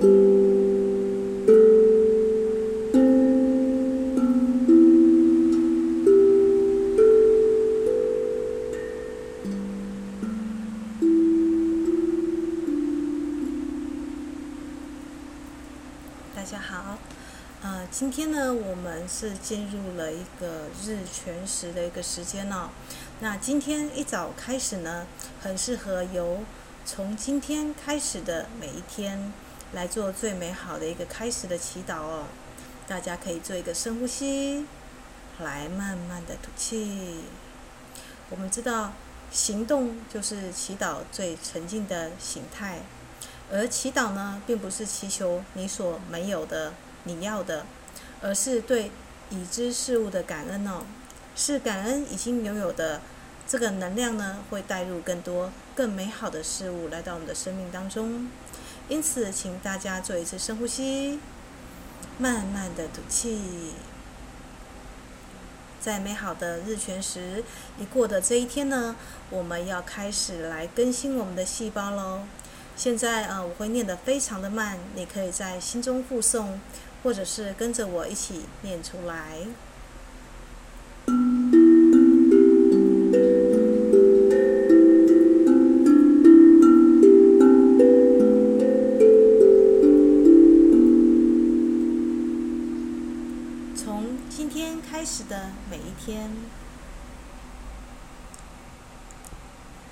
大家好，呃，今天呢，我们是进入了一个日全食的一个时间哦。那今天一早开始呢，很适合由从今天开始的每一天。来做最美好的一个开始的祈祷哦。大家可以做一个深呼吸，来慢慢的吐气。我们知道，行动就是祈祷最纯净的形态。而祈祷呢，并不是祈求你所没有的、你要的，而是对已知事物的感恩哦。是感恩已经拥有的这个能量呢，会带入更多、更美好的事物来到我们的生命当中。因此，请大家做一次深呼吸，慢慢的吐气。在美好的日全食一过的这一天呢，我们要开始来更新我们的细胞喽。现在呃，我会念得非常的慢，你可以在心中附诵，或者是跟着我一起念出来。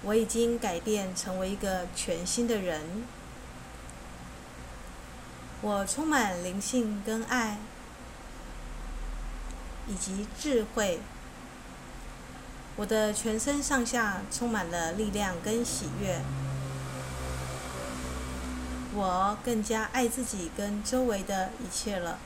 我已经改变，成为一个全新的人。我充满灵性跟爱，以及智慧。我的全身上下充满了力量跟喜悦。我更加爱自己跟周围的一切了。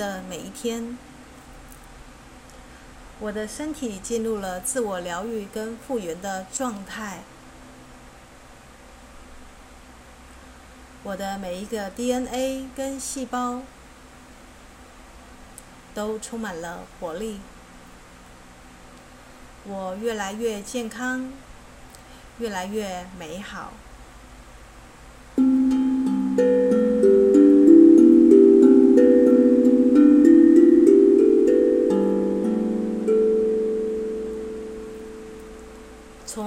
的每一天，我的身体进入了自我疗愈跟复原的状态。我的每一个 DNA 跟细胞都充满了活力。我越来越健康，越来越美好。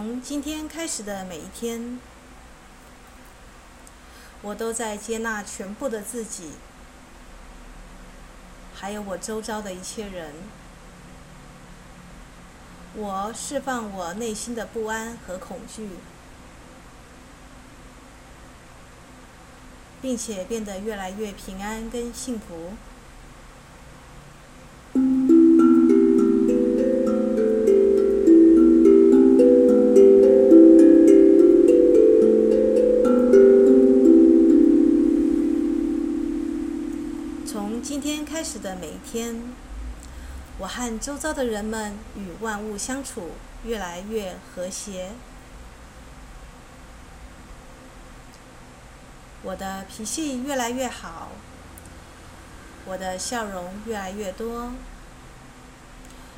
从今天开始的每一天，我都在接纳全部的自己，还有我周遭的一切人。我释放我内心的不安和恐惧，并且变得越来越平安跟幸福。今天开始的每一天，我和周遭的人们与万物相处越来越和谐。我的脾气越来越好，我的笑容越来越多。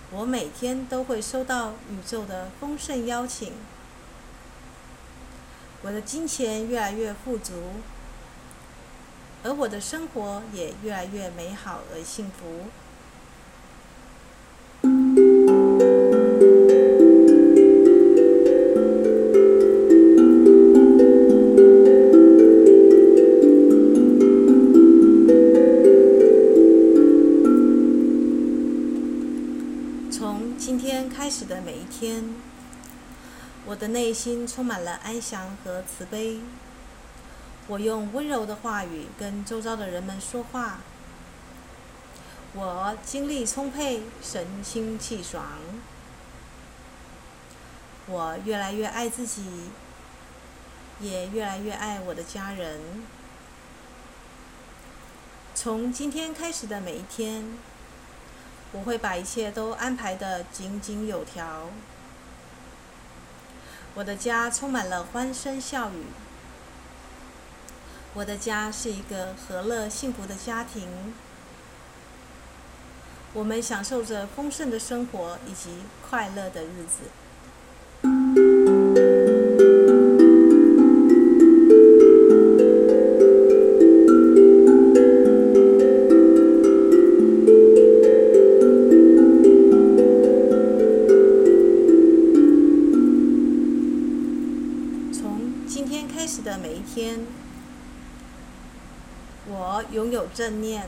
我每天都会收到宇宙的丰盛邀请。我的金钱越来越富足。而我的生活也越来越美好而幸福。从今天开始的每一天，我的内心充满了安详和慈悲。我用温柔的话语跟周遭的人们说话。我精力充沛，神清气爽。我越来越爱自己，也越来越爱我的家人。从今天开始的每一天，我会把一切都安排得井井有条。我的家充满了欢声笑语。我的家是一个和乐幸福的家庭，我们享受着丰盛的生活以及快乐的日子。正念，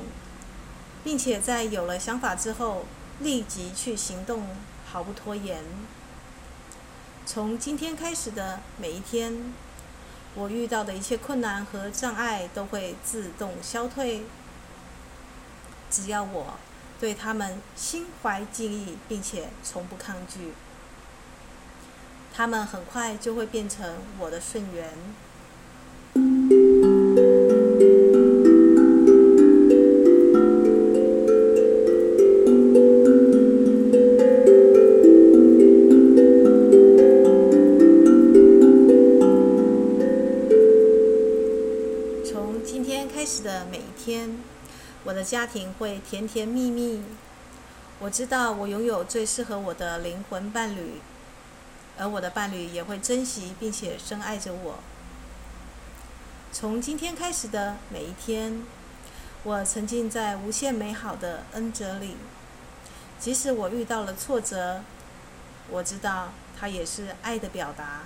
并且在有了想法之后，立即去行动，毫不拖延。从今天开始的每一天，我遇到的一切困难和障碍都会自动消退。只要我对他们心怀敬意，并且从不抗拒，他们很快就会变成我的顺缘。我的家庭会甜甜蜜蜜。我知道我拥有最适合我的灵魂伴侣，而我的伴侣也会珍惜并且深爱着我。从今天开始的每一天，我沉浸在无限美好的恩泽里。即使我遇到了挫折，我知道它也是爱的表达，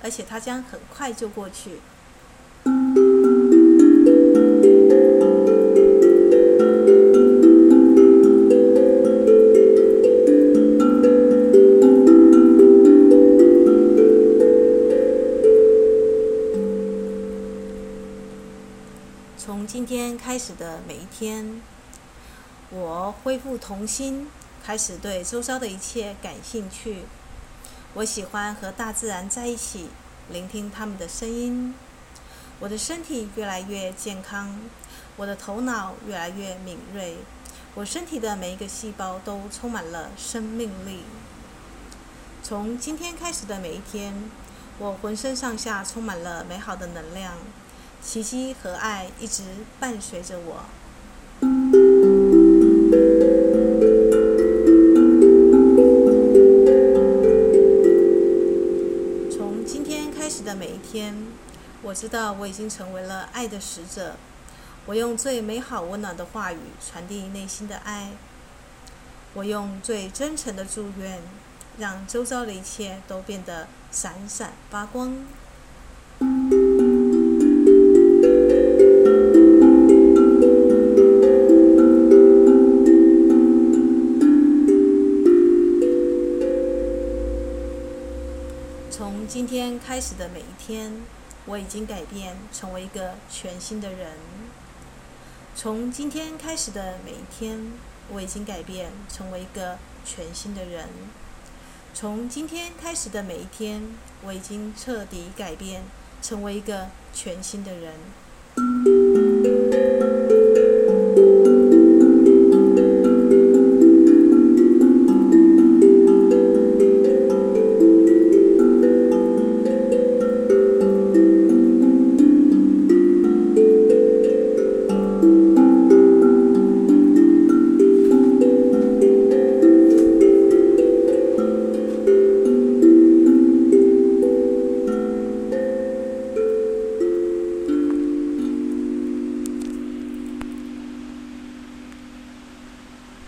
而且它将很快就过去。开始的每一天，我恢复童心，开始对周遭的一切感兴趣。我喜欢和大自然在一起，聆听他们的声音。我的身体越来越健康，我的头脑越来越敏锐。我身体的每一个细胞都充满了生命力。从今天开始的每一天，我浑身上下充满了美好的能量。奇迹和爱一直伴随着我。从今天开始的每一天，我知道我已经成为了爱的使者。我用最美好温暖的话语传递内心的爱。我用最真诚的祝愿，让周遭的一切都变得闪闪发光。始的每一天，我已经改变，成为一个全新的人。从今天开始的每一天，我已经改变，成为一个全新的人。从今天开始的每一天，我已经彻底改变，成为一个全新的人。